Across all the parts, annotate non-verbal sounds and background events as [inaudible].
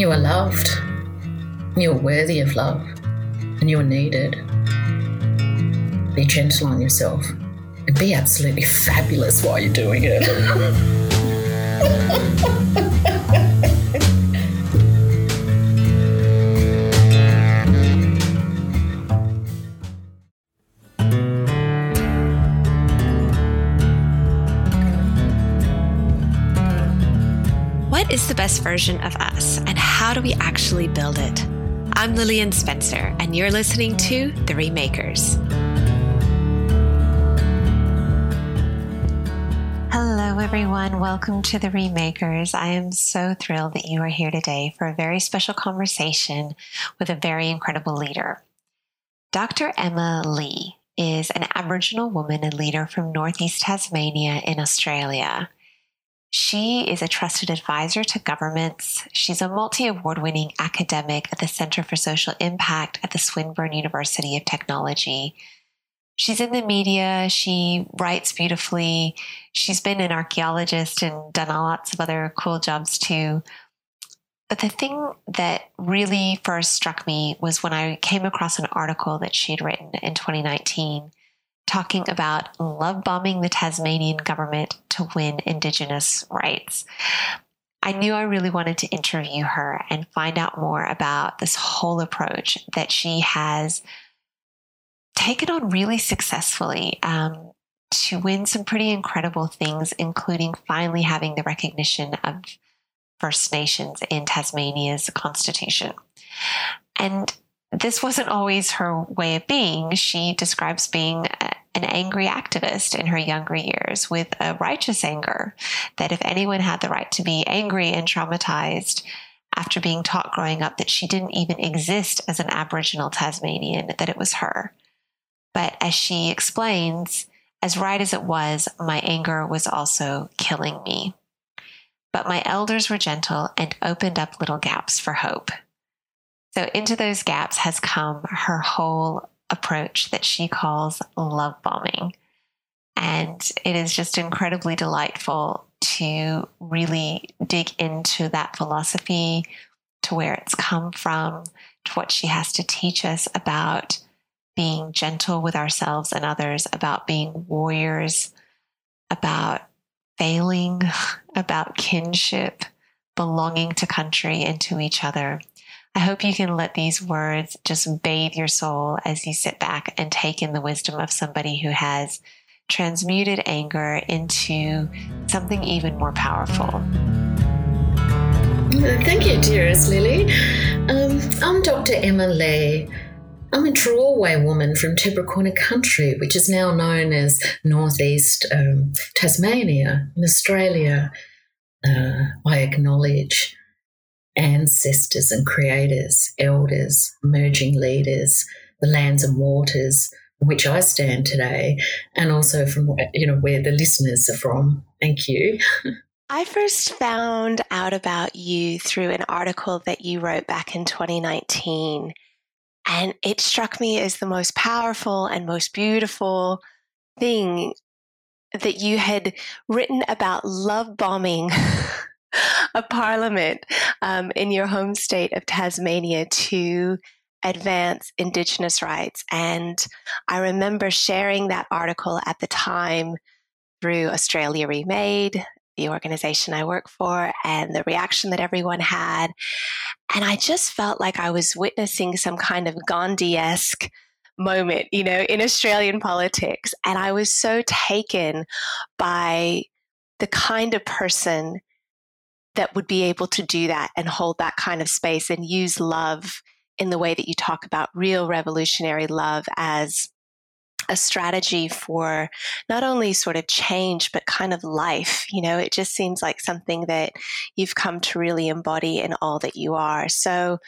You are loved. You're worthy of love. And you're needed. Be gentle on yourself. And be absolutely fabulous while you're doing it. [laughs] Is the best version of us, and how do we actually build it? I'm Lillian Spencer, and you're listening to The Remakers. Hello, everyone. Welcome to The Remakers. I am so thrilled that you are here today for a very special conversation with a very incredible leader. Dr. Emma Lee is an Aboriginal woman and leader from Northeast Tasmania in Australia. She is a trusted advisor to governments. She's a multi award winning academic at the Center for Social Impact at the Swinburne University of Technology. She's in the media. She writes beautifully. She's been an archaeologist and done lots of other cool jobs too. But the thing that really first struck me was when I came across an article that she'd written in 2019 talking about love bombing the Tasmanian government to win Indigenous rights. I knew I really wanted to interview her and find out more about this whole approach that she has taken on really successfully um, to win some pretty incredible things, including finally having the recognition of First Nations in Tasmania's constitution. And this wasn't always her way of being. She describes being an angry activist in her younger years with a righteous anger that if anyone had the right to be angry and traumatized after being taught growing up that she didn't even exist as an Aboriginal Tasmanian, that it was her. But as she explains, as right as it was, my anger was also killing me. But my elders were gentle and opened up little gaps for hope. So, into those gaps has come her whole approach that she calls love bombing. And it is just incredibly delightful to really dig into that philosophy, to where it's come from, to what she has to teach us about being gentle with ourselves and others, about being warriors, about failing, [laughs] about kinship, belonging to country and to each other. I hope you can let these words just bathe your soul as you sit back and take in the wisdom of somebody who has transmuted anger into something even more powerful. Thank you, dearest Lily. Um, I'm Dr. Emma Lee. I'm a trawlwulwuy woman from tebrakunna country, which is now known as Northeast um, Tasmania in Australia. Uh, I acknowledge ancestors and creators, elders, emerging leaders, the lands and waters on which I stand today, and also from you know where the listeners are from. Thank you. [laughs] I first found out about you through an article that you wrote back in 2019. And it struck me as the most powerful and most beautiful thing that you had written about love bombing [laughs] [laughs] a parliament um, in your home state of Tasmania to advance Indigenous rights. And I remember sharing that article at the time through Australia Remade, the organization I work for, and the reaction that everyone had. And I just felt like I was witnessing some kind of Gandhi esque moment, you know, in Australian politics. And I was so taken by the kind of person that would be able to do that and hold that kind of space and use love in the way that you talk about real revolutionary love as a strategy for not only sort of change, but kind of life. You know, it just seems like something that you've come to really embody in all that you are. So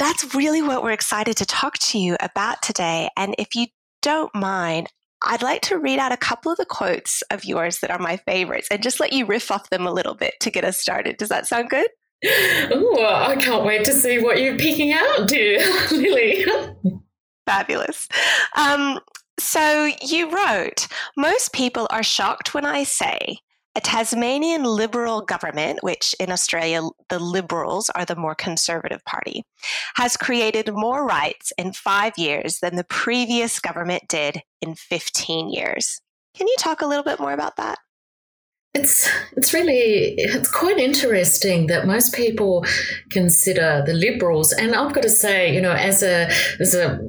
that's really what we're excited to talk to you about today. And if you don't mind, I'd like to read out a couple of the quotes of yours that are my favorites and just let you riff off them a little bit to get us started. Does that sound good? Oh, I can't wait to see what you're picking out, dear [laughs] Lily. Fabulous. Um, so you wrote, most people are shocked when I say a Tasmanian Liberal government, which in Australia, the Liberals are the more conservative party, has created more rights in five years than the previous government did in 15 years. Can you talk a little bit more about that? It's it's really it's quite interesting that most people consider the liberals, and I've got to say, you know, as a as a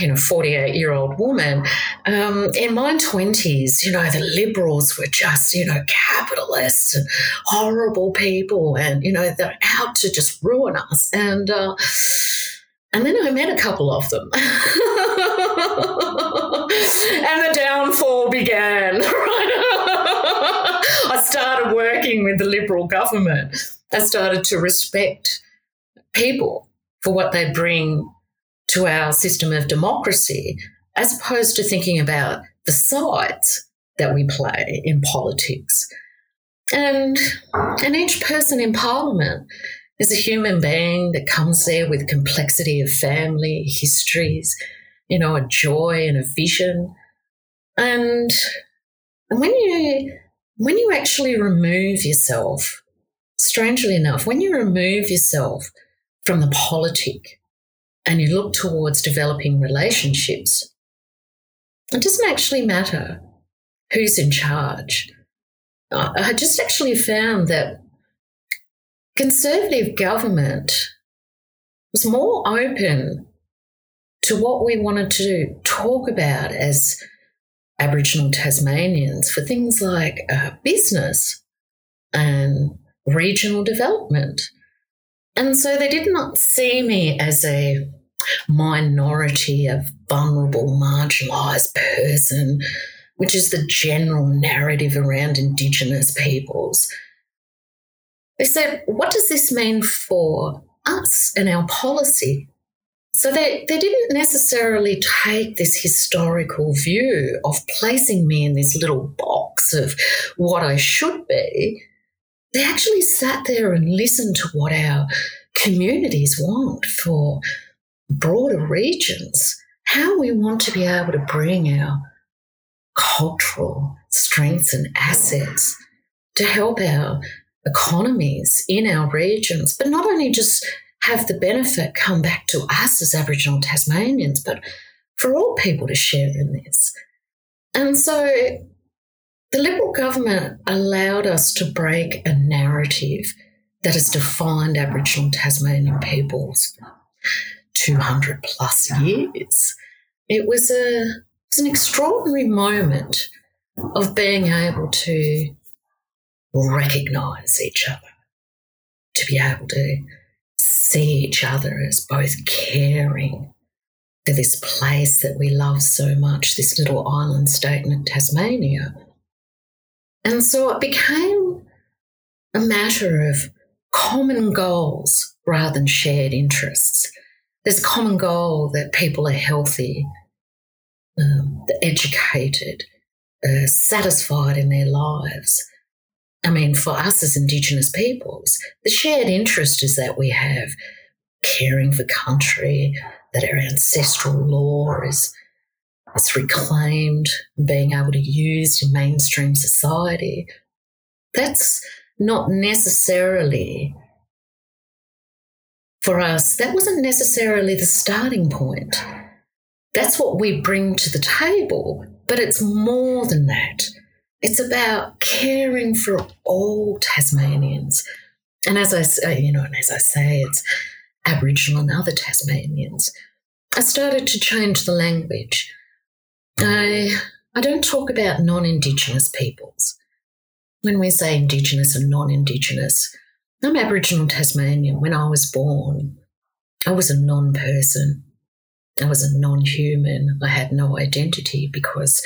you know forty eight year old woman, um, in my twenties, you know, the liberals were just you know capitalists and horrible people, and you know they're out to just ruin us, and. Uh, and then I met a couple of them. [laughs] and the downfall began, [laughs] right? I started working with the Liberal government. I started to respect people for what they bring to our system of democracy, as opposed to thinking about the sides that we play in politics. And, and each person in Parliament is a human being that comes there with complexity of family, histories, you know, a joy and a vision. And when you when you actually remove yourself, strangely enough, when you remove yourself from the politic and you look towards developing relationships, it doesn't actually matter who's in charge. I just actually found that conservative government was more open to what we wanted to talk about as Aboriginal Tasmanians for things like uh, business and regional development. And so they did not see me as a minority, a vulnerable, marginalised person, which is the general narrative around Indigenous peoples. They said, what does this mean for us and our policy? So they, they didn't necessarily take this historical view of placing me in this little box of what I should be. They actually sat there and listened to what our communities want for broader regions, how we want to be able to bring our cultural strengths and assets to help our economies in our regions, but not only just have the benefit come back to us as Aboriginal Tasmanians, but for all people to share in this. And so the Liberal government allowed us to break a narrative that has defined Aboriginal Tasmanian peoples for 200 plus years. It was, a, it was an extraordinary moment of being able to recognize each other, to be able to see each other as both caring for this place that we love so much, this little island state in Tasmania. And so it became a matter of common goals rather than shared interests. There's a common goal that people are healthy, um, educated, uh, satisfied in their lives. I mean, for us as Indigenous peoples, the shared interest is that we have caring for country, that our ancestral law is, is reclaimed, being able to use in mainstream society. That's not necessarily for us, that wasn't necessarily the starting point. That's what we bring to the table, but it's more than that. It's about caring for all Tasmanians. And as I say, you know, and as I say, it's Aboriginal and other Tasmanians. I started to change the language. I, I don't talk about non Indigenous peoples. When we say Indigenous and non Indigenous, I'm Aboriginal Tasmanian. When I was born, I was a non person. I was a non human. I had no identity because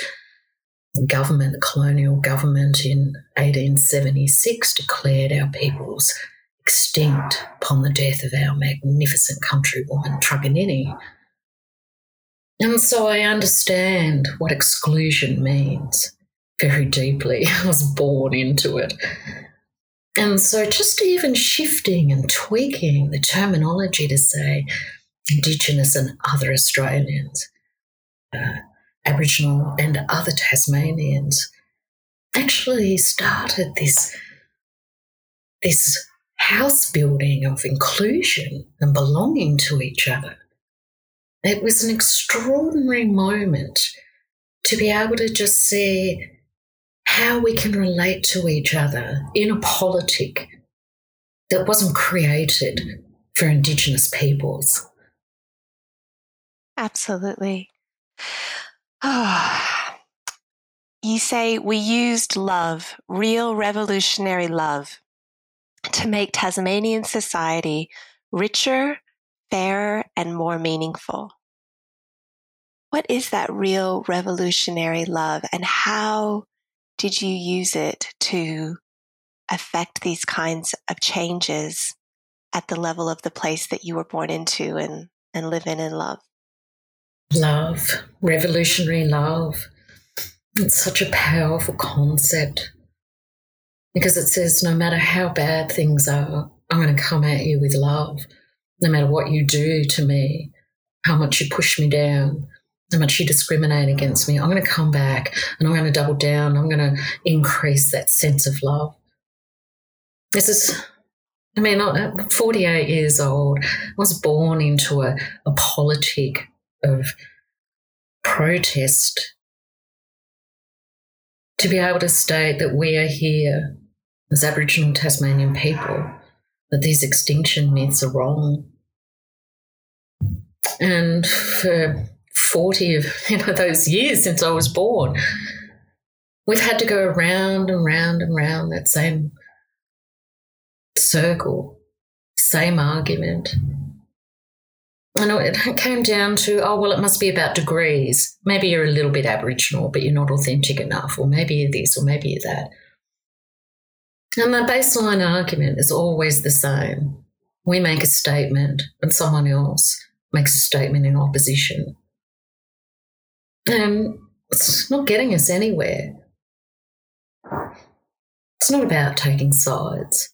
government, the colonial government in 1876 declared our peoples extinct upon the death of our magnificent countrywoman, Truganini. And so I understand what exclusion means very deeply. [laughs] I was born into it. And so just even shifting and tweaking the terminology to say Indigenous and other Australians, uh, Aboriginal and other Tasmanians. actually started this, this house building of inclusion and belonging to each other. It was an extraordinary moment to be able to just see how we can relate to each other in a politic that wasn't created for Indigenous peoples. Absolutely. [sighs] You say we used love, real revolutionary love, to make Tasmanian society richer, fairer, and more meaningful. What is that real revolutionary love, and how did you use it to affect these kinds of changes at the level of the place that you were born into and, and live in and love? Love, revolutionary love. It's such a powerful concept because it says no matter how bad things are, I'm going to come at you with love. No matter what you do to me, how much you push me down, how much you discriminate against me, I'm going to come back and I'm going to double down. I'm going to increase that sense of love. This is, I mean, I'm 48 years old. I was born into a, a politic of protest to be able to state that we are here as Aboriginal Tasmanian people, that these extinction myths are wrong. And for 40 of [laughs] you know those years since I was born, we've had to go around and round and round that same circle, same argument. And it [laughs] came down to, oh, well, it must be about degrees. Maybe you're a little bit Aboriginal, but you're not authentic enough, or maybe you're this, or maybe you're that. And the baseline argument is always the same. We make a statement, and someone else makes a statement in opposition. And it's not getting us anywhere. It's not about taking sides.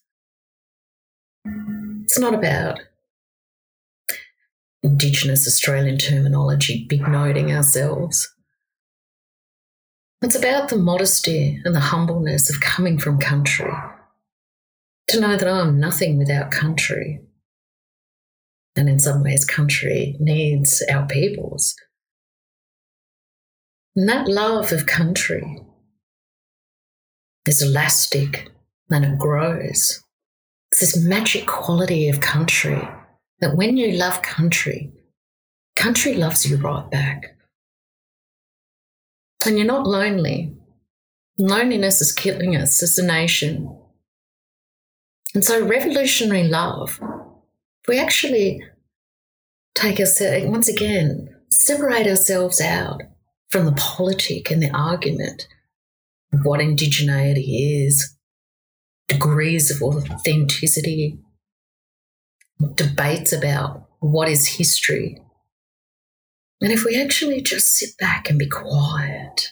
It's not about Indigenous Australian terminology, big noting ourselves. It's about the modesty and the humbleness of coming from country. To know that I'm nothing without country. And in some ways, country needs our peoples. And that love of country is elastic and it grows. It's this magic quality of country that when you love country, country loves you right back. And you're not lonely. Loneliness is killing us as a nation. And so, revolutionary love, we actually take ourselves, once again, separate ourselves out from the politic and the argument of what indigeneity is, degrees of authenticity, debates about what is history. And if we actually just sit back and be quiet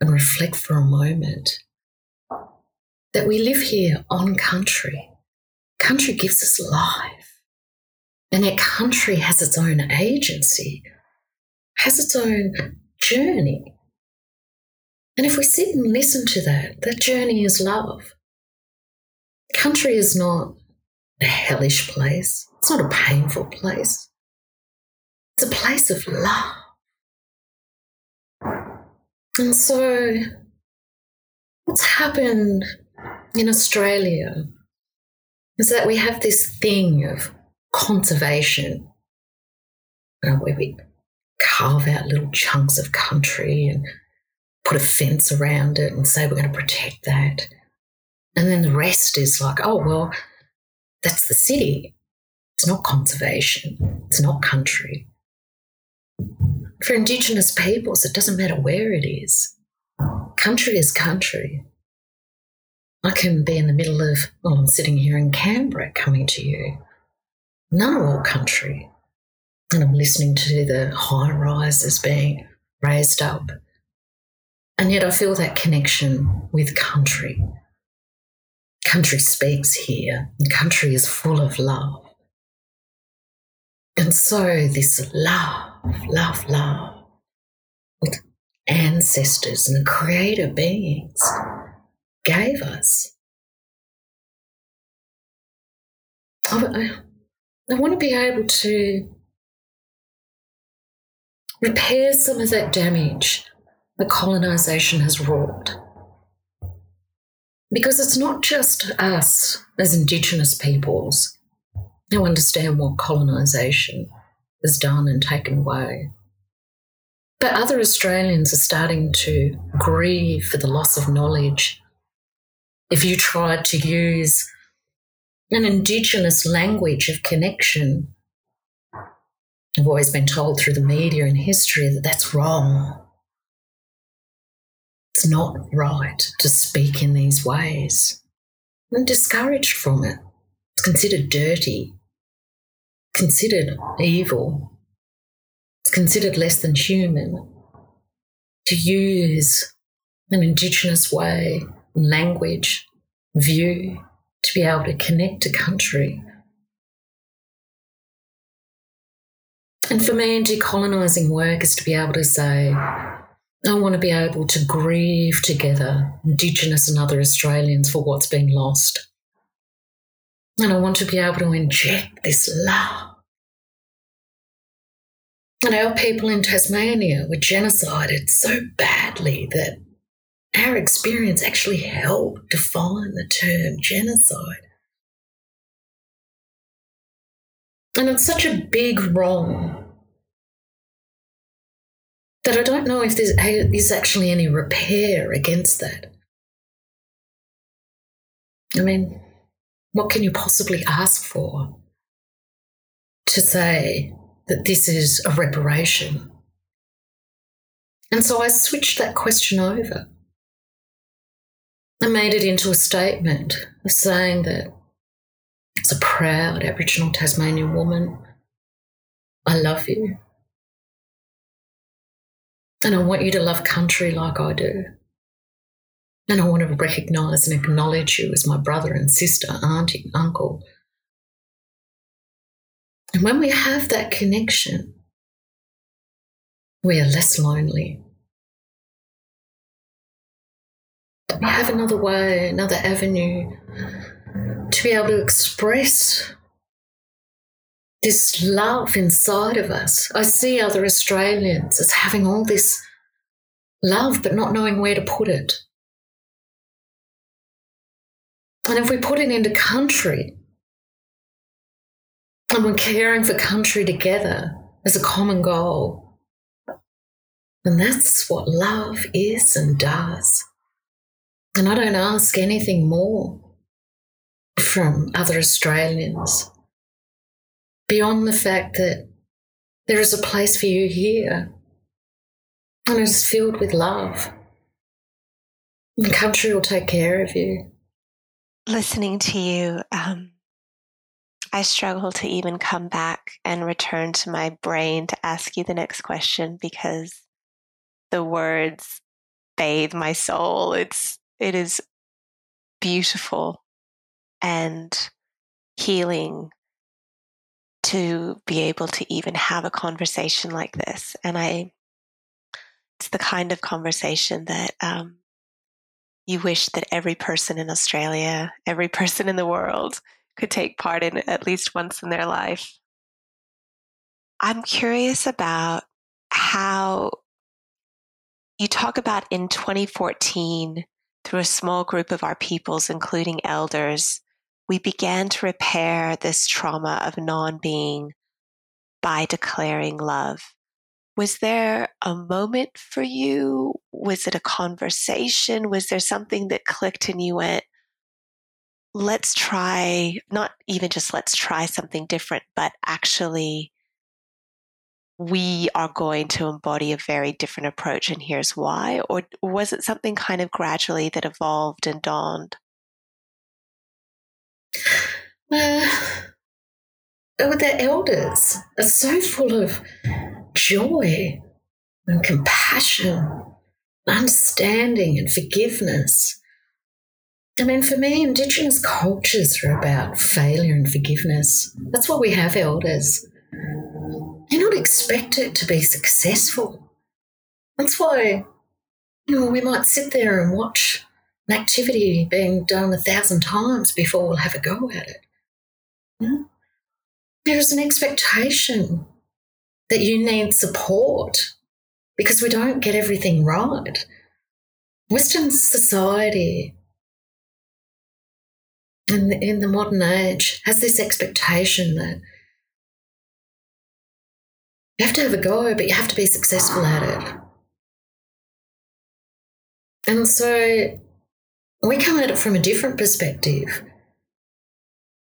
and reflect for a moment that we live here on country, country gives us life. And that country has its own agency, has its own journey. And if we sit and listen to that, that journey is love. Country is not a hellish place. It's not a painful place. It's a place of love. And so, what's happened in Australia is that we have this thing of conservation, uh, where we carve out little chunks of country and put a fence around it and say we're going to protect that. And then the rest is like, oh, well, that's the city. It's not conservation, it's not country. For Indigenous peoples, it doesn't matter where it is. Country is country. I can be in the middle of, well, I'm sitting here in Canberra coming to you. All country. And I'm listening to the high rises being raised up. And yet I feel that connection with country country speaks here, country is full of love. And so, this love, love, love, with ancestors and creator beings gave us. I, I want to be able to repair some of that damage that colonisation has wrought. Because it's not just us as Indigenous peoples who understand what colonisation has done and taken away. But other Australians are starting to grieve for the loss of knowledge. If you tried to use an Indigenous language of connection, I've always been told through the media and history that that's wrong. It's not right to speak in these ways. I'm discouraged from it. It's considered dirty, considered evil. It's considered less than human to use an Indigenous way, language, view to be able to connect to country. And for me, decolonising work is to be able to say, I want to be able to grieve together, Indigenous and other Australians, for what's been lost. And I want to be able to inject this love and our people in Tasmania were genocided so badly that our experience actually helped define the term genocide. And it's such a big wrong that I don't know if there's actually any repair against that. I mean, what can you possibly ask for to say that this is a reparation. And so I switched that question over. I made it into a statement of saying that as a proud Aboriginal Tasmanian woman, I love you. And I want you to love country like I do. And I want to recognise and acknowledge you as my brother and sister, auntie, uncle, and when we have that connection, we are less lonely. We have another way, another avenue to be able to express this love inside of us. I see other Australians as having all this love but not knowing where to put it. And if we put it into country, and we're caring for country together as a common goal. And that's what love is and does. And I don't ask anything more from other Australians beyond the fact that there is a place for you here and it is filled with love. The country will take care of you. Listening to you, um, I struggle to even come back and return to my brain to ask you the next question because the words bathe my soul. It's it is beautiful and healing to be able to even have a conversation like this. And I it's the kind of conversation that um, you wish that every person in Australia, every [laughs] person in the world could take part in at least once in their life. I'm curious about how you talk about in 2014, through a small group of our peoples, including elders, we began to repair this trauma of non being by declaring love. Was there a moment for you? Was it a conversation? Was there something that clicked and you went, let's try, not even just let's try something different, but actually, we are going to embody a very different approach, and here's why? Or was it something kind of gradually that evolved and dawned? Uh, oh, the elders are so full of joy and compassion, understanding and forgiveness. I mean, for me, Indigenous cultures are about failure and forgiveness. That's why we have elders. You're not expected to be successful. That's why you know, we might sit there and watch an activity being done a thousand times before we'll have a go at it. Yeah? There is an expectation that you need support because we don't get everything right. Western society in the, in the modern age has this expectation that you have to have a go, but you have to be successful at it. And so we come at it from a different perspective.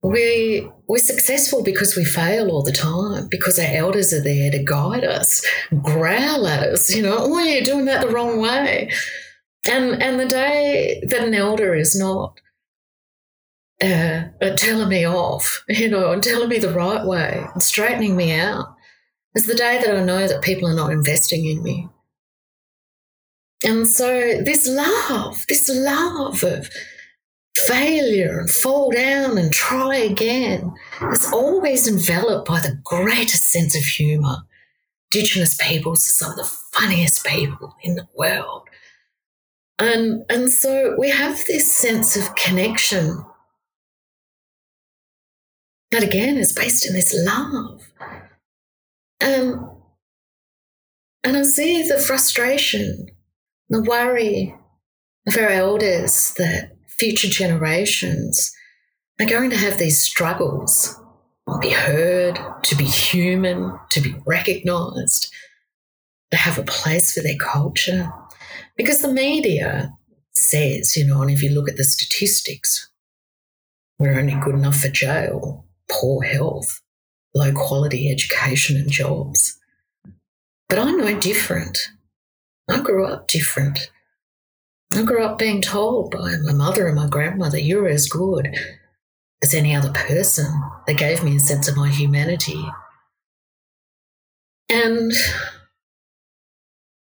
We we're successful because we fail all the time, because our elders are there to guide us, growl at us, you know, oh, you're doing that the wrong way. And and the day that an elder is not uh, telling me off, you know, and telling me the right way and straightening me out, is the day that I know that people are not investing in me. And so this love, this love of failure and fall down and try again is always enveloped by the greatest sense of humour. Indigenous peoples are some of the funniest people in the world. And, and so we have this sense of connection that again is based in this love. Um, and I see the frustration, the worry of our elders that future generations are going to have these struggles to be heard, to be human, to be recognized, to have a place for their culture. Because the media says, you know, and if you look at the statistics, we're only good enough for jail, poor health, low quality education and jobs. But I'm no different. I grew up different. I grew up being told by my mother and my grandmother, you're as good as any other person. They gave me a sense of my humanity. And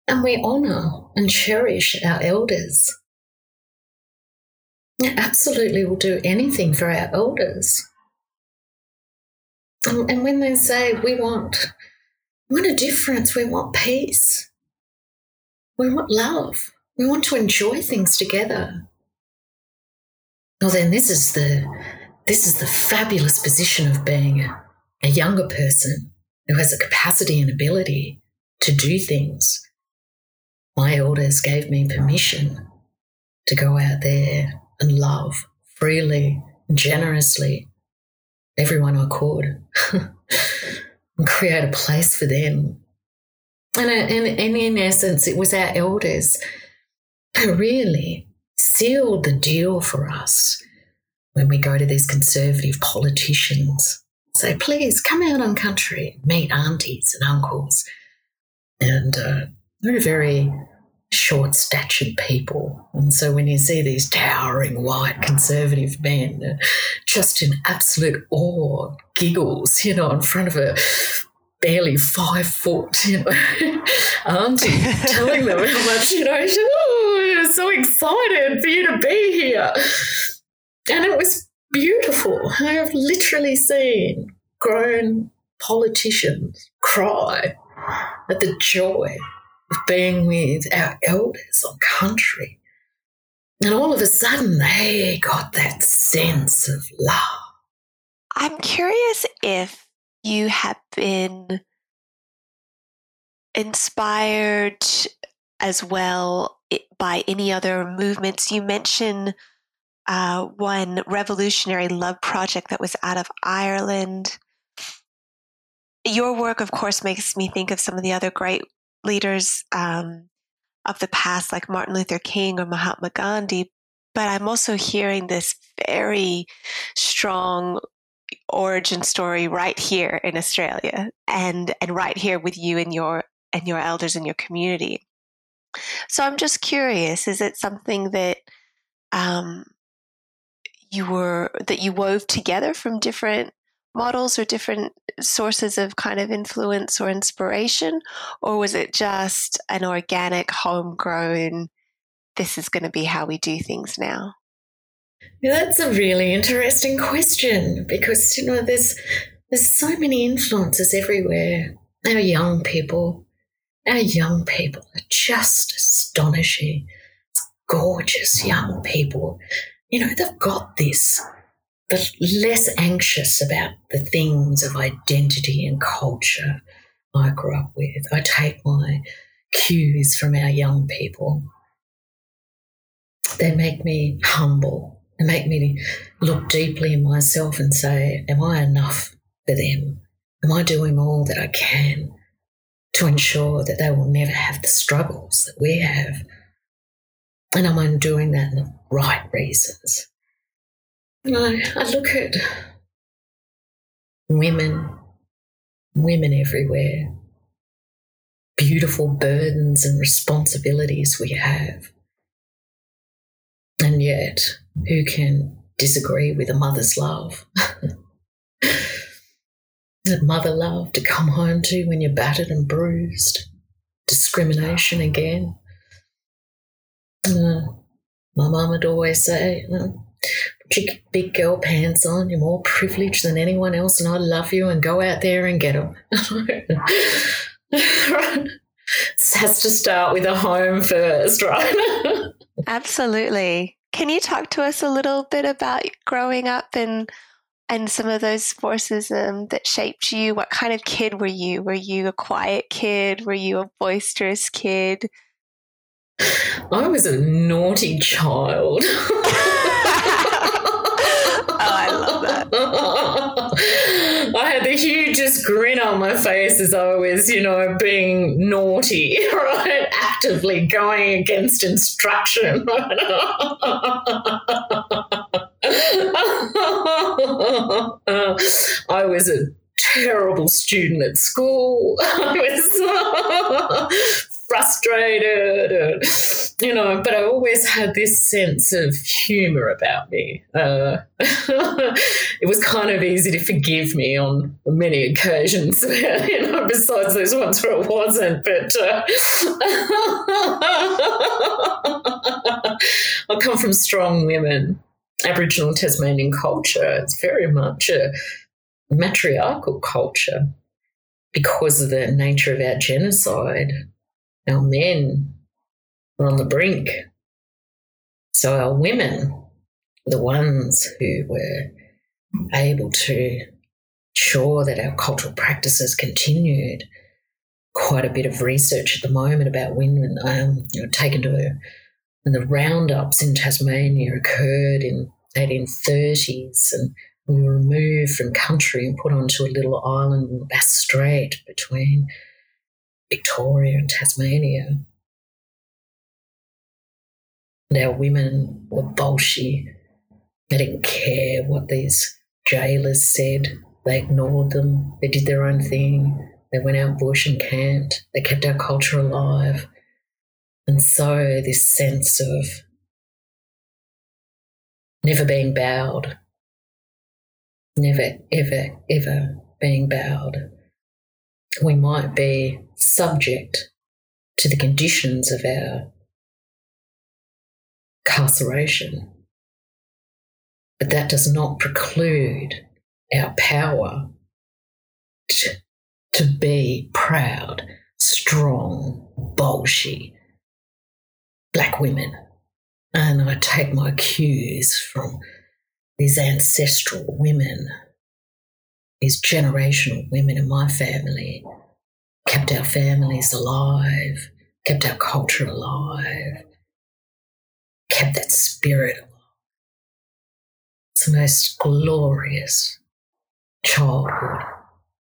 and we honour and cherish our elders. We absolutely will do anything for our elders. And, and when they say we want, we want a difference, we want peace, we want love, we want to enjoy things together. Well, then this is the this is the fabulous position of being a, a younger person who has a capacity and ability to do things my elders gave me permission to go out there and love freely generously everyone I could [laughs] and create a place for them. And, and, and in essence, it was our elders really sealed the deal for us when we go to these conservative politicians. Say, please come out on country, meet aunties and uncles. And uh, they're very short statured people. And so when you see these towering white conservative men uh, just in absolute awe, giggles, you know, in front of a barely five foot, you know, [laughs] auntie telling them how much, you know, so excited for you to be here. And it was beautiful. I have literally seen grown politicians cry at the joy of being with our elders on country. And all of a sudden, they got that sense of love. I'm curious if you have been inspired as well by any other movements. You mentioned uh, one revolutionary love project that was out of Ireland. Your work, of course, makes me think of some of the other great leaders um, of the past, like Martin Luther King or Mahatma Gandhi. But I'm also hearing this very strong origin story right here in Australia and and right here with you and your and your elders in your community. So I'm just curious, is it something that um, you were that you wove together from different models or different sources of kind of influence or inspiration? Or was it just an organic, homegrown, this is going to be how we do things now? That's a really interesting question because, you know, there's, there's so many influences everywhere. Our young people, our young people are just astonishing. Gorgeous young people. You know, they've got this. They're less anxious about the things of identity and culture I grew up with. I take my cues from our young people. They make me humble. They make me look deeply in myself and say, Am I enough for them? Am I doing all that I can to ensure that they will never have the struggles that we have? And I'm I doing that in the right reasons? And I look at women, women everywhere, beautiful burdens and responsibilities we have. And yet, who can disagree with a mother's love? [laughs] that mother love to come home to when you're battered and bruised. Discrimination again. Uh, my mum would always say, put your big girl pants on, you're more privileged than anyone else, and I love you, and go out there and get them. [laughs] This has to start with a home first, right? [laughs] Absolutely. Can you talk to us a little bit about growing up and and some of those forces um, that shaped you? What kind of kid were you? Were you a quiet kid? Were you a boisterous kid? I was a naughty child. [laughs] oh, I love that. I had the hugest grin on my face as I was, you know, being naughty, [laughs] right? Actively going against instruction. [laughs] [laughs] I was a terrible student at school. [laughs] I was [laughs] frustrated, and, you know, but I always had this sense of humor about me. Uh, it was kind of easy to forgive me on many occasions, you know, besides those ones where it wasn't. But uh, I come from strong women. Aboriginal Tasmanian culture, it's very much a matriarchal culture because of the nature of our genocide our men were on the brink. So our women, the ones who were able to ensure that our cultural practices continued. Quite a bit of research at the moment about women um, you know, taken to and the roundups in Tasmania occurred in 1830s and we were removed from country and put onto a little island in the Bass Strait between Victoria and Tasmania. And our women were bolshy. They didn't care what these jailers said. They ignored them. They did their own thing. They went out bush and camped. They kept our culture alive. And so, this sense of never being bowed, never, ever, ever being bowed. We might be subject to the conditions of our carceration. But that does not preclude our power to, to be proud, strong, bolshy black women. And I take my cues from these ancestral women, these generational women in my family kept our families alive, kept our culture alive, kept that spirit alive. It's the most glorious childhood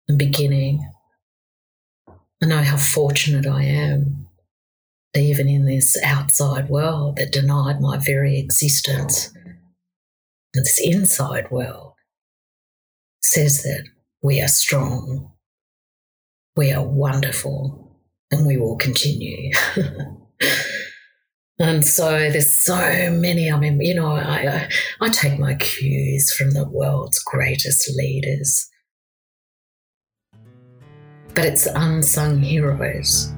and beginning. I know how fortunate I am, even in this outside world that denied my very existence. This inside world says that we are strong, we are wonderful and we will continue. [laughs] and so there's so many. I mean, you know, I, I take my cues from the world's greatest leaders. But it's unsung heroes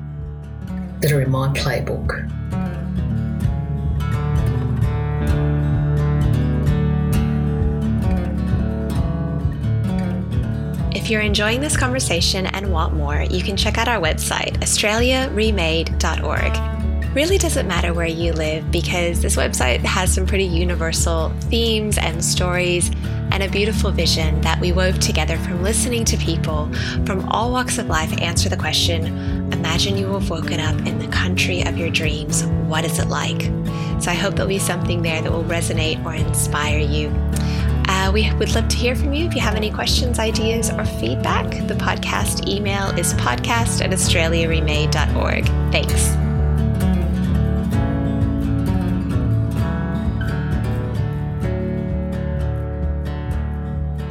that are in my playbook. If you're enjoying this conversation and want more, you can check out our website, australiaremade.org really doesn't matter where you live because this website has some pretty universal themes and stories and a beautiful vision that we wove together from listening to people from all walks of life answer the question Imagine you have woken up in the country of your dreams. What is it like? So I hope there'll be something there that will resonate or inspire you. Uh, we would love to hear from you if you have any questions, ideas, or feedback. The podcast email is podcast at australiaremade.org. Thanks.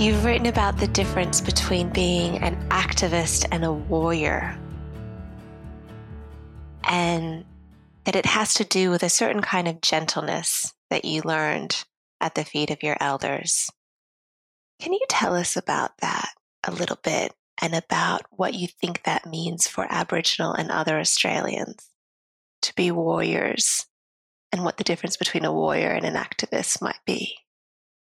You've written about the difference between being an activist and a warrior, and that it has to do with a certain kind of gentleness that you learned at the feet of your elders. Can you tell us about that a little bit and about what you think that means for Aboriginal and other Australians to be warriors and what the difference between a warrior and an activist might be?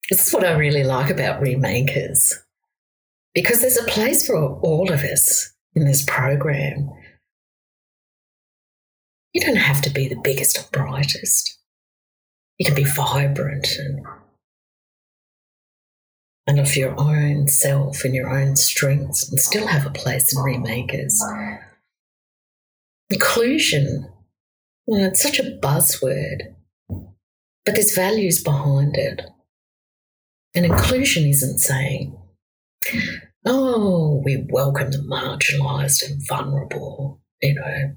This is what I really like about Remakers, because there's a place for all of us in this program. You don't have to be the biggest or brightest. You can be vibrant and, and of your own self and your own strengths and still have a place in Remakers. Inclusion, well, it's such a buzzword, but there's values behind it. And inclusion isn't saying, oh, we welcome the marginalised and vulnerable, you know,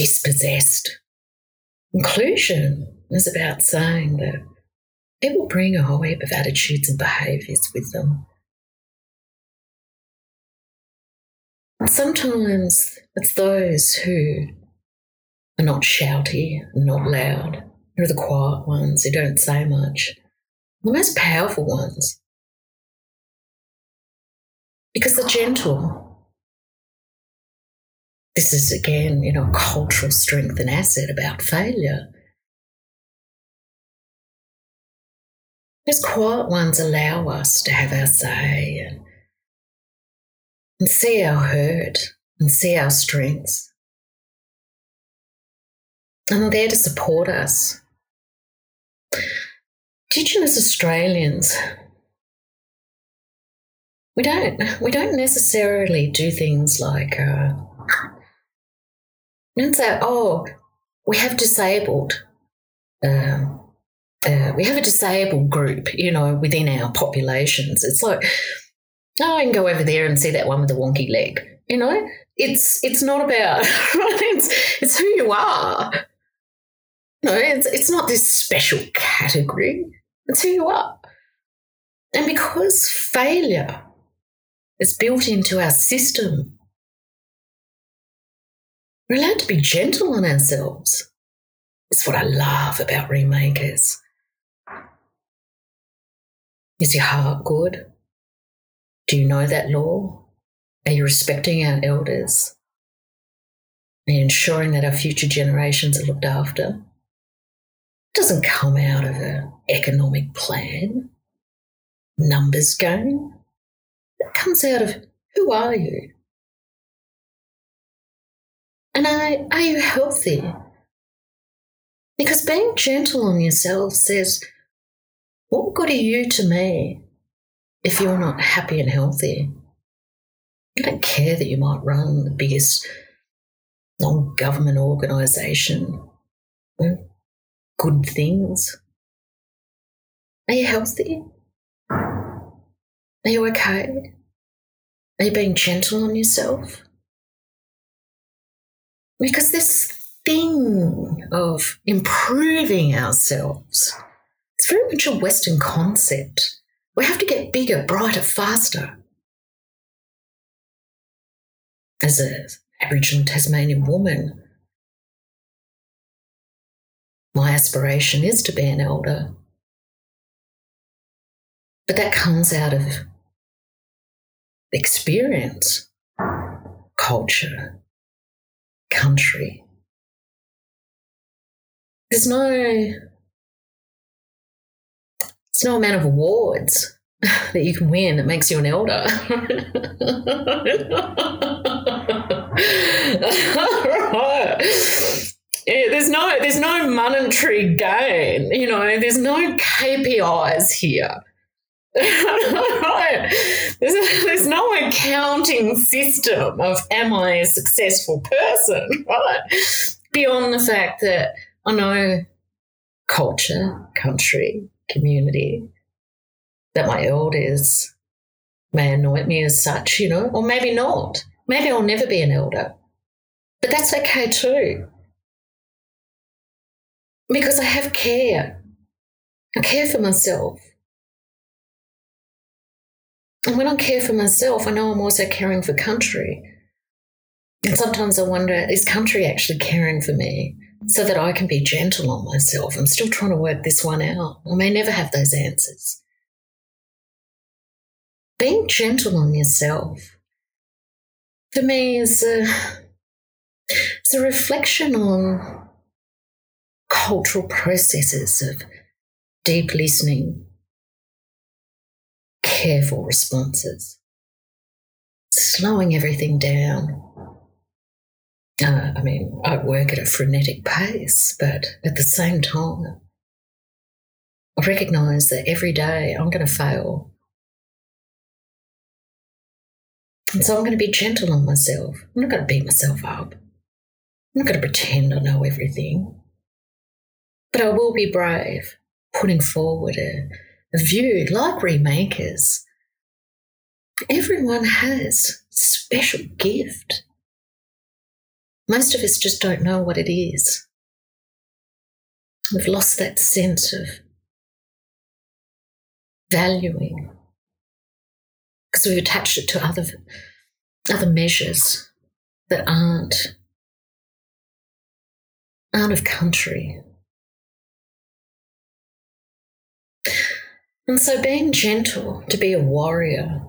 dispossessed. Inclusion is about saying that people bring a whole heap of attitudes and behaviours with them. Sometimes it's those who are not shouty, not loud, who are the quiet ones who don't say much, the most powerful ones. Because the gentle, this is again, you know, cultural strength and asset about failure. Those quiet ones allow us to have our say and, and see our hurt and see our strengths. And they're there to support us. Indigenous Australians, we don't we don't necessarily do things like uh, don't say, oh, we have disabled. Uh, uh, we have a disabled group, you know, within our populations. It's like, oh, I can go over there and see that one with the wonky leg. You know, it's it's not about [laughs] it's it's who you are. No, it's it's not this special category. It's who you are. And because failure is built into our system, we're allowed to be gentle on ourselves. It's what I love about remakers. Is your heart good? Do you know that law? Are you respecting our elders? Are you ensuring that our future generations are looked after? It doesn't come out of an economic plan, numbers game. It comes out of who are you? And are, are you healthy? Because being gentle on yourself says, what good are you to me if you're not happy and healthy? I don't care that you might run the biggest non government organisation good things? Are you healthy? Are you okay? Are you being gentle on yourself? Because this thing of improving ourselves, it's very much a Western concept. We have to get bigger, brighter, faster. As an Aboriginal Tasmanian woman, my aspiration is to be an elder. But that comes out of experience, culture, country. There's no, it's no amount of awards [laughs] that you can win. that makes you an elder. [laughs] Yeah, there's no there's no monetary gain. You know, there's no KPIs here. There's, [laughs] there's no accounting system of am I a successful person, [laughs] right? Beyond the fact that I know culture, country, community, that my elders may anoint me as such, you know, or maybe not. Maybe I'll never be an elder. But that's okay too. Because I have care. I care for myself. And when I care for myself, I know I'm also caring for country. And sometimes I wonder is country actually caring for me so that I can be gentle on myself? I'm still trying to work this one out. I may never have those answers. Being gentle on yourself, for me, is a, it's a reflection on cultural processes of deep listening, careful responses, slowing everything down. Uh, I mean, I work at a frenetic pace, but at the same time, I recognize that every day I'm going to fail. And so I'm going to be gentle on myself. I'm not going to beat myself up. I'm not going to pretend I know everything. But I will be brave, putting forward a, a view like remakers. Everyone has special gift. Most of us just don't know what it is. We've lost that sense of valuing because we've attached it to other other measures that aren't aren't of country, And so being gentle, to be a warrior,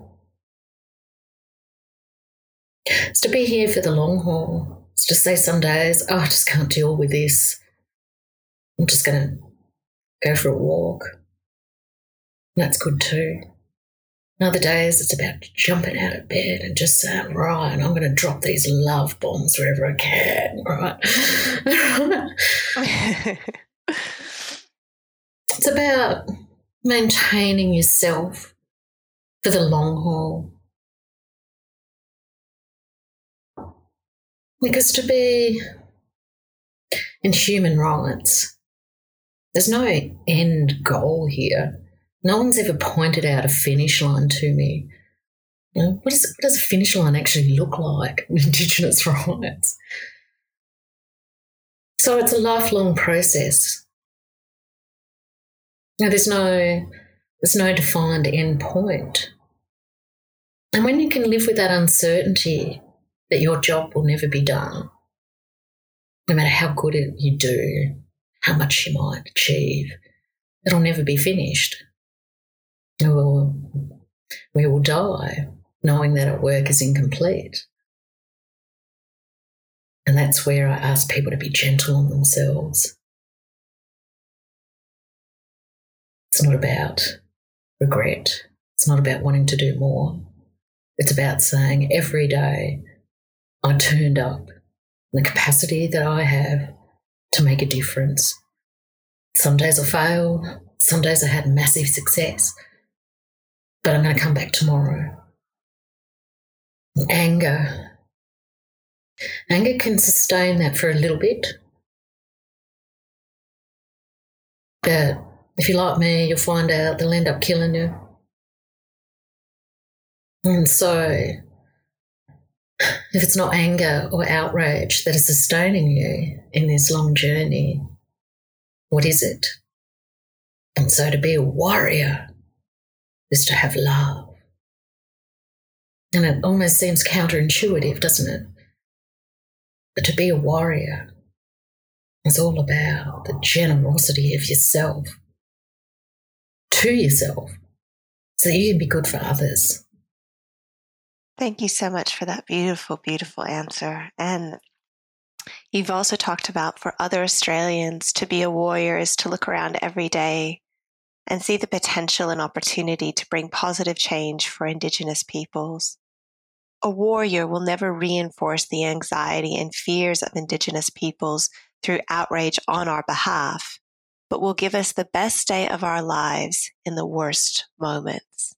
is to be here for the long haul. It's to say some days, oh, I just can't deal with this. I'm just going to go for a walk. And that's good too. And other days, it's about jumping out of bed and just saying, right, I'm going to drop these love bombs wherever I can, [laughs] right? [laughs] it's about maintaining yourself for the long haul. Because to be in human rights, there's no end goal here. No one's ever pointed out a finish line to me. You know, what, is, what does a finish line actually look like in [laughs] Indigenous rights? So it's a lifelong process. Now, there's no there's no defined end point. And when you can live with that uncertainty that your job will never be done, no matter how good you do, how much you might achieve, it'll never be finished. We will, we will die knowing that our work is incomplete. And that's where I ask people to be gentle on themselves. It's not about regret. It's not about wanting to do more. It's about saying every day I turned up the capacity that I have to make a difference. Some days I failed, some days I had massive success, but I'm going to come back tomorrow. Anger. Anger can sustain that for a little bit. But if you're like me, you'll find out they'll end up killing you. And so, if it's not anger or outrage that is sustaining you in this long journey, what is it? And so, to be a warrior is to have love. And it almost seems counterintuitive, doesn't it? But to be a warrior is all about the generosity of yourself to yourself so that you can be good for others. Thank you so much for that beautiful, beautiful answer. And you've also talked about for other Australians to be a warrior is to look around every day and see the potential and opportunity to bring positive change for Indigenous peoples. A warrior will never reinforce the anxiety and fears of Indigenous peoples through outrage on our behalf, but will give us the best day of our lives in the worst moments.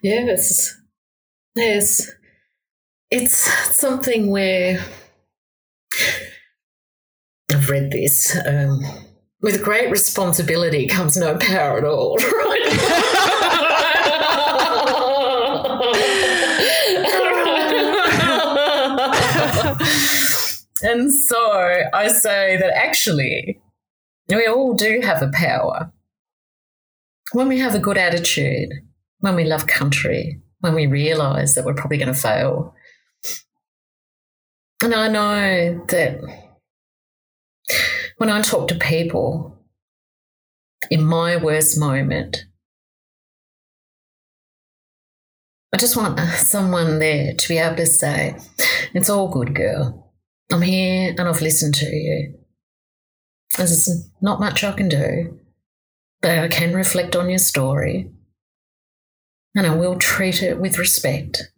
Yes. Yes. It's something where I've read this. Um, with great responsibility comes no power at all, [laughs] right? [laughs] and so I say that actually, we all do have a power. When we have a good attitude, when we love country, when we realize that we're probably going to fail. And I know that when I talk to people in my worst moment, I just want someone there to be able to say, It's all good, girl. I'm here and I've listened to you. There's not much I can do, but I can reflect on your story and I will treat it with respect.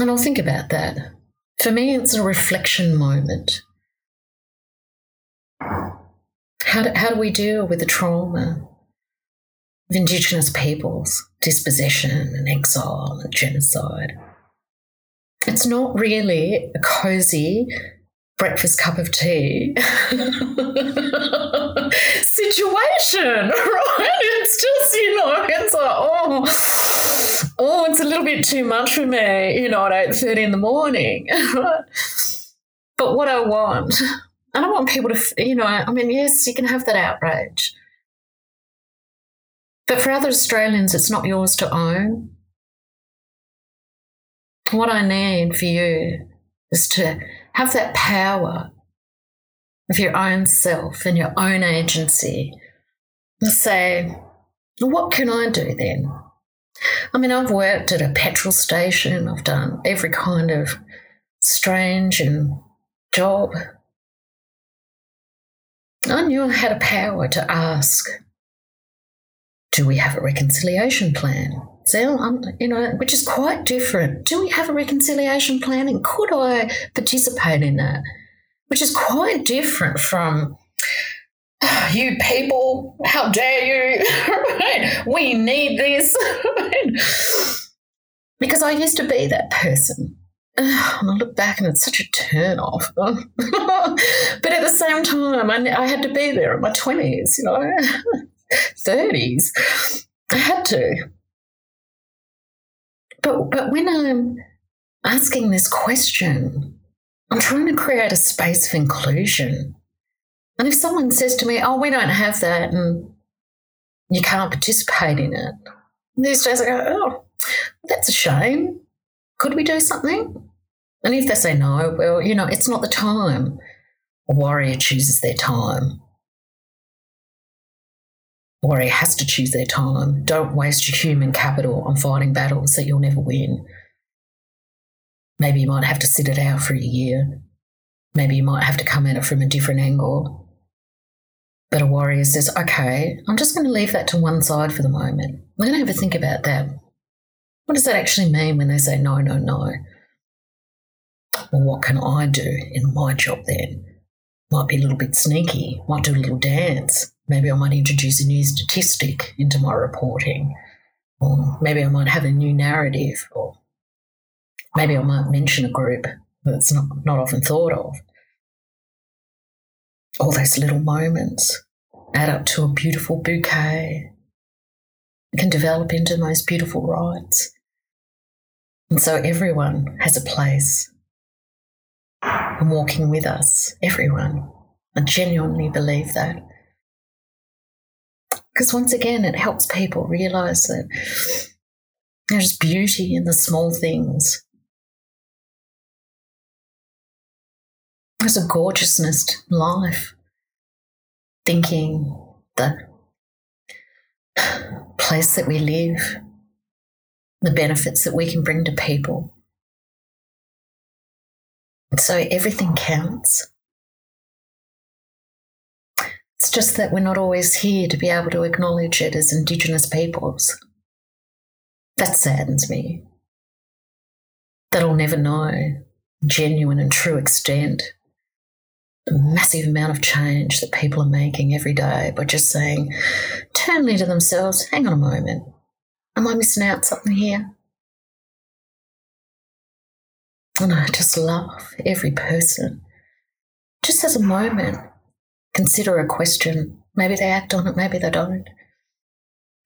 And I'll think about that. For me, it's a reflection moment. How do, how do we deal with the trauma of Indigenous peoples, dispossession and exile and genocide? It's not really a cozy breakfast cup of tea [laughs] situation, [laughs] right? It's just, you know, it's like, oh, oh, it's a little bit too much for me, you know, at 8.30 in the morning. [laughs] but what I want, and I want people to, you know, I mean, yes, you can have that outrage. But for other Australians, it's not yours to own. What I need for you is to have that power of your own self and your own agency and say, what can I do then? I mean, I've worked at a petrol station, I've done every kind of strange and job. I knew I had a power to ask, do we have a reconciliation plan? Um, you know, which is quite different. Do we have a reconciliation plan and could I participate in that? Which is quite different from, you people, how dare you? [laughs] We need this. [laughs] because I used to be that person. And I look back and it's such a turn off. [laughs] but at the same time, I, I had to be there in my 20s, you know, 30s. I had to. But, but when I'm asking this question, I'm trying to create a space of inclusion. And if someone says to me, oh, we don't have that and you can't participate in it, these days I go, oh, that's a shame. Could we do something? And if they say no, well, you know, it's not the time. A warrior chooses their time warrior has to choose their time. Don't waste your human capital on fighting battles that you'll never win. Maybe you might have to sit it out for a year. Maybe you might have to come at it from a different angle. But a warrior says, okay, I'm just going to leave that to one side for the moment. I'm going to have a think about that. What does that actually mean when they say no, no, no? Well, what can I do in my job then? Might be a little bit sneaky, might do a little dance, Maybe I might introduce a new statistic into my reporting, or maybe I might have a new narrative, or maybe I might mention a group that's not, not often thought of. All those little moments add up to a beautiful bouquet. It can develop into the most beautiful rites. And so everyone has a place. And walking with us, everyone. I genuinely believe that. Because once again, it helps people realize that there's beauty in the small things. There's a gorgeousness to life. Thinking the place that we live, the benefits that we can bring to people. So everything counts. It's just that we're not always here to be able to acknowledge it as Indigenous peoples. That saddens me. That I'll never know genuine and true extent the massive amount of change that people are making every day by just saying internally to themselves, hang on a moment, am I missing out something here? And I just love every person. Just as a moment, consider a question. Maybe they act on it, maybe they don't.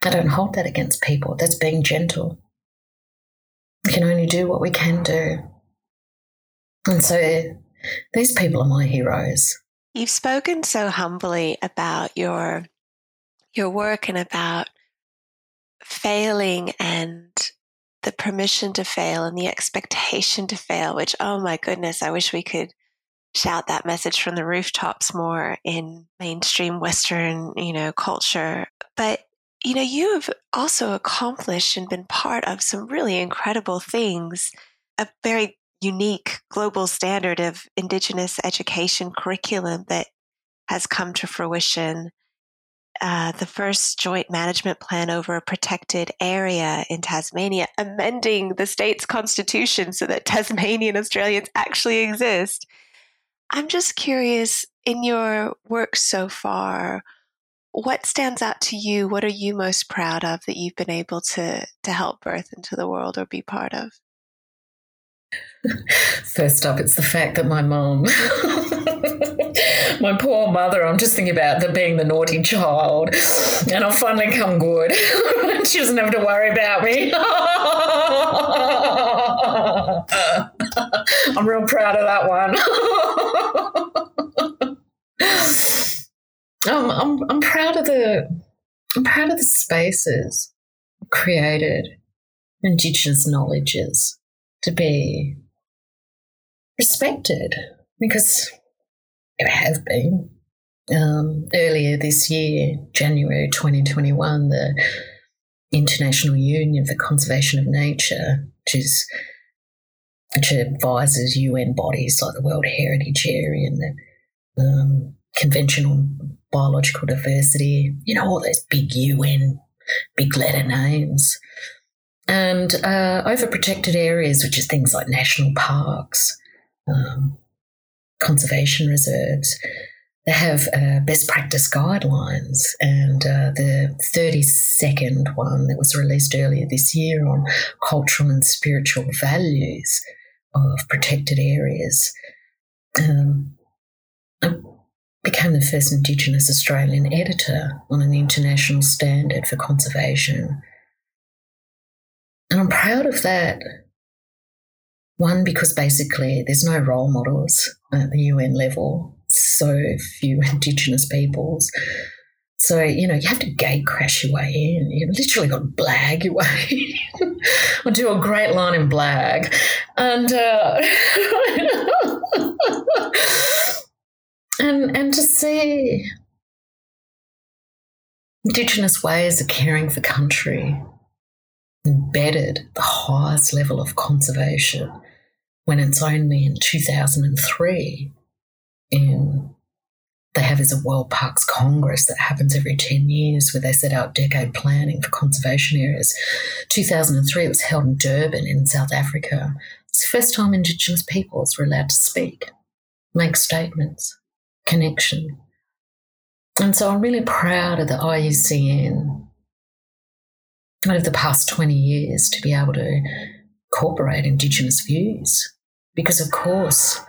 I don't hold that against people. That's being gentle. We can only do what we can do. And so these people are my heroes. You've spoken so humbly about your your work and about failing and the permission to fail and the expectation to fail, which, oh my goodness, I wish we could shout that message from the rooftops more in mainstream Western, you know, culture. But, you know, you have also accomplished and been part of some really incredible things, a very unique global standard of Indigenous education curriculum that has come to fruition uh, the first joint management plan over a protected area in Tasmania, amending the state's constitution so that Tasmanian Australians actually exist. I'm just curious in your work so far, what stands out to you? What are you most proud of that you've been able to, to help birth into the world or be part of? [laughs] First up, it's the fact that my mom, [laughs] my poor mother, I'm just thinking about the being the naughty child, and I've finally come good. [laughs] [laughs] she doesn't have to worry about me. [laughs] I'm real proud of that one. [laughs] um, I'm, I'm proud of the I'm proud of the spaces created, Indigenous knowledges to be respected because it have been. Um, earlier this year, January 2021, the International Union for Conservation of Nature, which is which advises UN bodies like the World Heritage Area and the um, Convention on Biological Diversity, you know, all those big UN, big letter names. And uh, overprotected areas, which is things like national parks, um, conservation reserves. They have uh, best practice guidelines, and uh, the 32nd one that was released earlier this year on cultural and spiritual values of protected areas. Um, I became the first Indigenous Australian editor on an international standard for conservation. And I'm proud of that one, because basically there's no role models at the UN level, so few [laughs] Indigenous peoples. So, you know, you have to gate crash your way in. You literally got to blag your way or [laughs] do a great line in blag. And, uh, [laughs] and, and to see Indigenous ways of caring for country embedded at the highest level of conservation when it's only in 2003 in they have is a World Parks Congress that happens every 10 years where they set out decade planning for conservation areas. 2003, it was held in Durban in South Africa. It's the first time Indigenous peoples were allowed to speak, make statements, connection. And so I'm really proud of the IUCN over the past 20 years to be able to incorporate Indigenous views. Because, of course,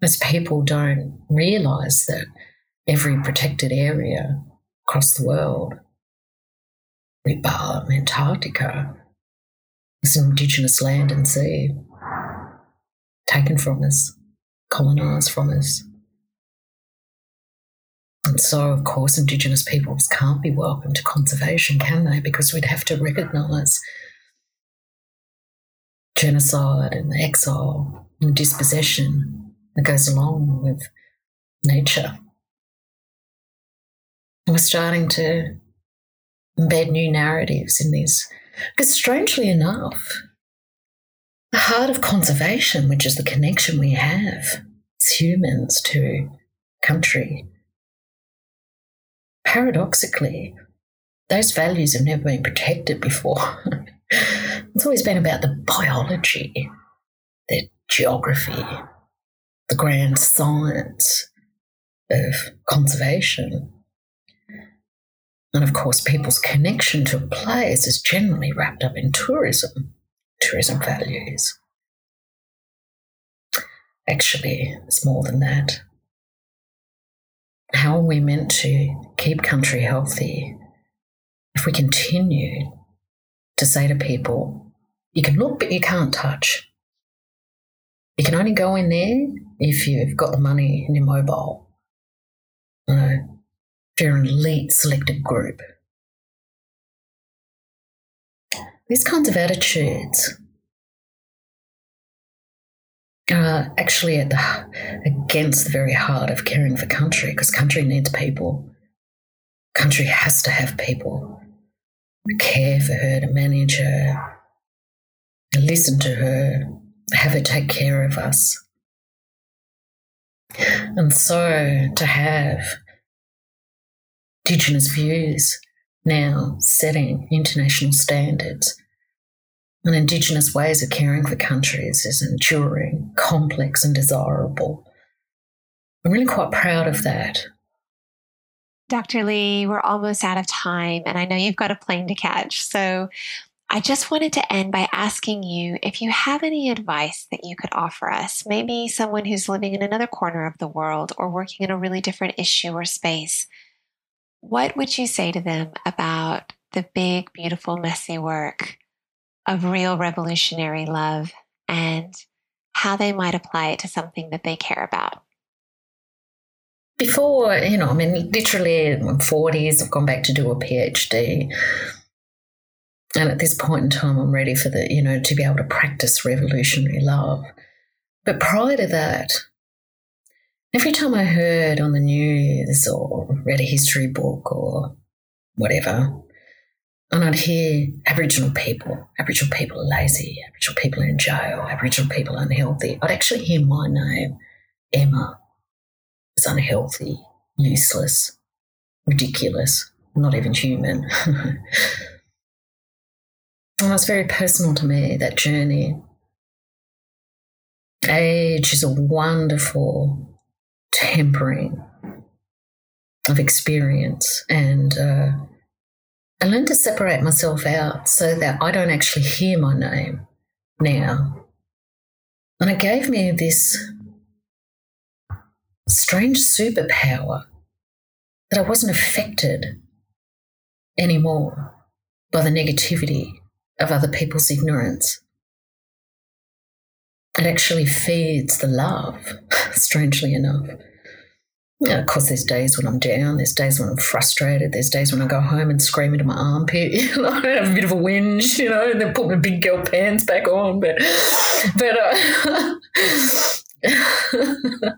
most people don't realise that every protected area across the world, we bar Antarctica, is Indigenous land and sea taken from us, colonised from us. And so, of course, Indigenous peoples can't be welcome to conservation, can they? Because we'd have to recognise genocide and exile and dispossession that goes along with nature. And we're starting to embed new narratives in these. Because strangely enough, the heart of conservation, which is the connection we have as humans to country, paradoxically, those values have never been protected before. [laughs] it's always been about the biology, the geography, the grand science of conservation. And of course, people's connection to a place is generally wrapped up in tourism, tourism values. Actually, it's more than that. How are we meant to keep country healthy if we continue to say to people, you can look, but you can't touch? You can only go in there if you've got the money in your mobile. You know, if you're an elite selected group. These kinds of attitudes are actually at the, against the very heart of caring for country because country needs people. Country has to have people to care for her, to manage her, to listen to her, have it take care of us. And so to have Indigenous views now setting international standards and Indigenous ways of caring for countries is enduring, complex, and desirable. I'm really quite proud of that. Dr. Lee, we're almost out of time, and I know you've got a plane to catch. So I just wanted to end by asking you if you have any advice that you could offer us, maybe someone who's living in another corner of the world or working in a really different issue or space. What would you say to them about the big, beautiful, messy work of real revolutionary love and how they might apply it to something that they care about? Before, you know, I mean, literally in my 40s, I've gone back to do a PhD. And at this point in time, I'm ready for the, you know, to be able to practice revolutionary love. But prior to that, every time I heard on the news or read a history book or whatever, and I'd hear Aboriginal people, Aboriginal people are lazy, Aboriginal people are in jail, Aboriginal people are unhealthy, I'd actually hear my name, Emma, is unhealthy, useless, ridiculous, not even human. [laughs] And it's very personal to me, that journey. Age is a wonderful tempering of experience. And uh, I learned to separate myself out so that I don't actually hear my name now. And it gave me this strange superpower that I wasn't affected anymore by the negativity of other people's ignorance. It actually feeds the love, [laughs] strangely enough. Yeah, of course, there's days when I'm down, there's days when I'm frustrated, there's days when I go home and scream into my armpit, [laughs] you know, have a bit of a whinge, you know, and then put my big girl pants back on. But, but, uh, [laughs]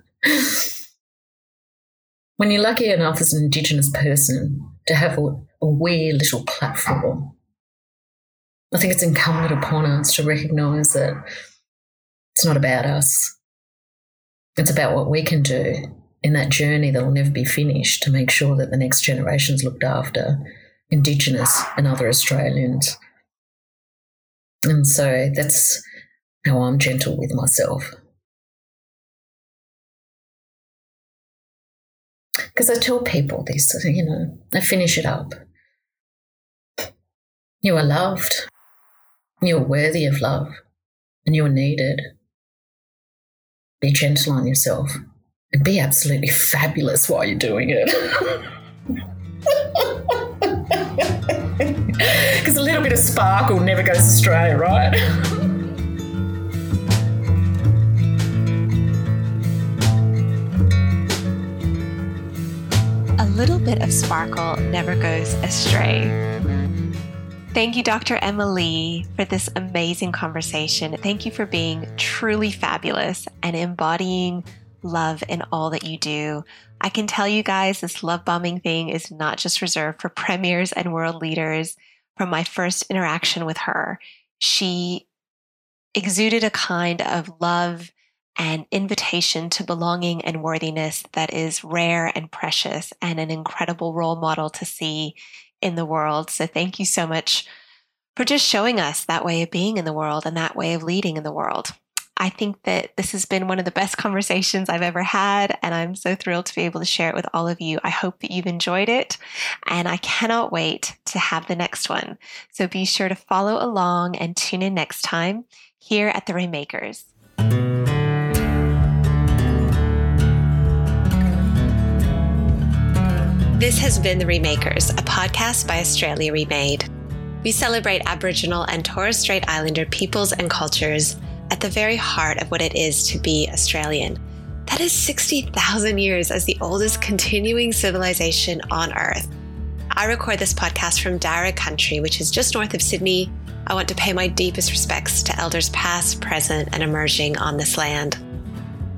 when you're lucky enough as an Indigenous person to have a, a wee little platform I think it's incumbent upon us to recognize that it's not about us. It's about what we can do in that journey that will never be finished to make sure that the next generation's looked after, Indigenous and other Australians. And so that's how I'm gentle with myself. Because I tell people this, you know, I finish it up. You are loved. You're worthy of love and you're needed. Be gentle on yourself and be absolutely fabulous while you're doing it. [laughs] Because a little bit of sparkle never goes astray, right? a little bit of sparkle never goes astray. Thank you, Dr. Emma Lee, for this amazing conversation. Thank you for being truly fabulous and embodying love in all that you do. I can tell you guys this love bombing thing is not just reserved for premiers and world leaders. From my first interaction with her, she exuded a kind of love and invitation to belonging and worthiness that is rare and precious and an incredible role model to see in the world. So thank you so much for just showing us that way of being in the world and that way of leading in the world. I think that this has been one of the best [laughs] conversations I've ever had, and I'm so thrilled to be able to share it with all of you. I hope that you've enjoyed it, and I cannot wait to have the next one. So be sure to follow along and tune in next time here at the Remakers. This has been The Remakers, a podcast by Australia Remade. We celebrate Aboriginal and Torres Strait Islander peoples and cultures at the very heart of what it is to be Australian. That is 60,000 years as the oldest continuing civilization on Earth. I record this podcast from Darug Country, which is just north of Sydney. I want to pay my deepest respects to elders past, present, and emerging on this land.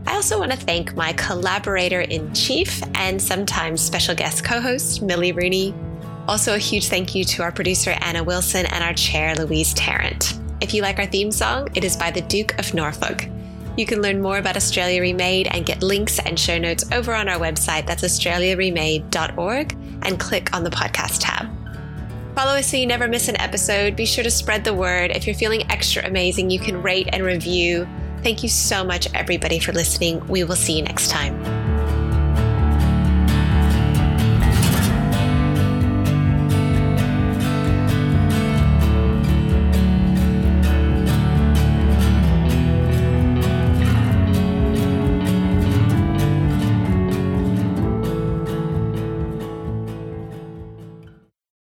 I also want to thank my collaborator in chief and sometimes special guest co host, Millie Rooney. Also, a huge thank you to our producer, Anna Wilson, and our chair, Louise Tarrant. If you like our theme song, it is by the Duke of Norfolk. You can learn more about Australia Remade and get links and show notes over on our website. That's australiaremade.org and click on the podcast tab. Follow us so you never miss an episode. Be sure to spread the word. If you're feeling extra amazing, you can rate and review. Thank you so much, everybody, for listening. We will see you next time.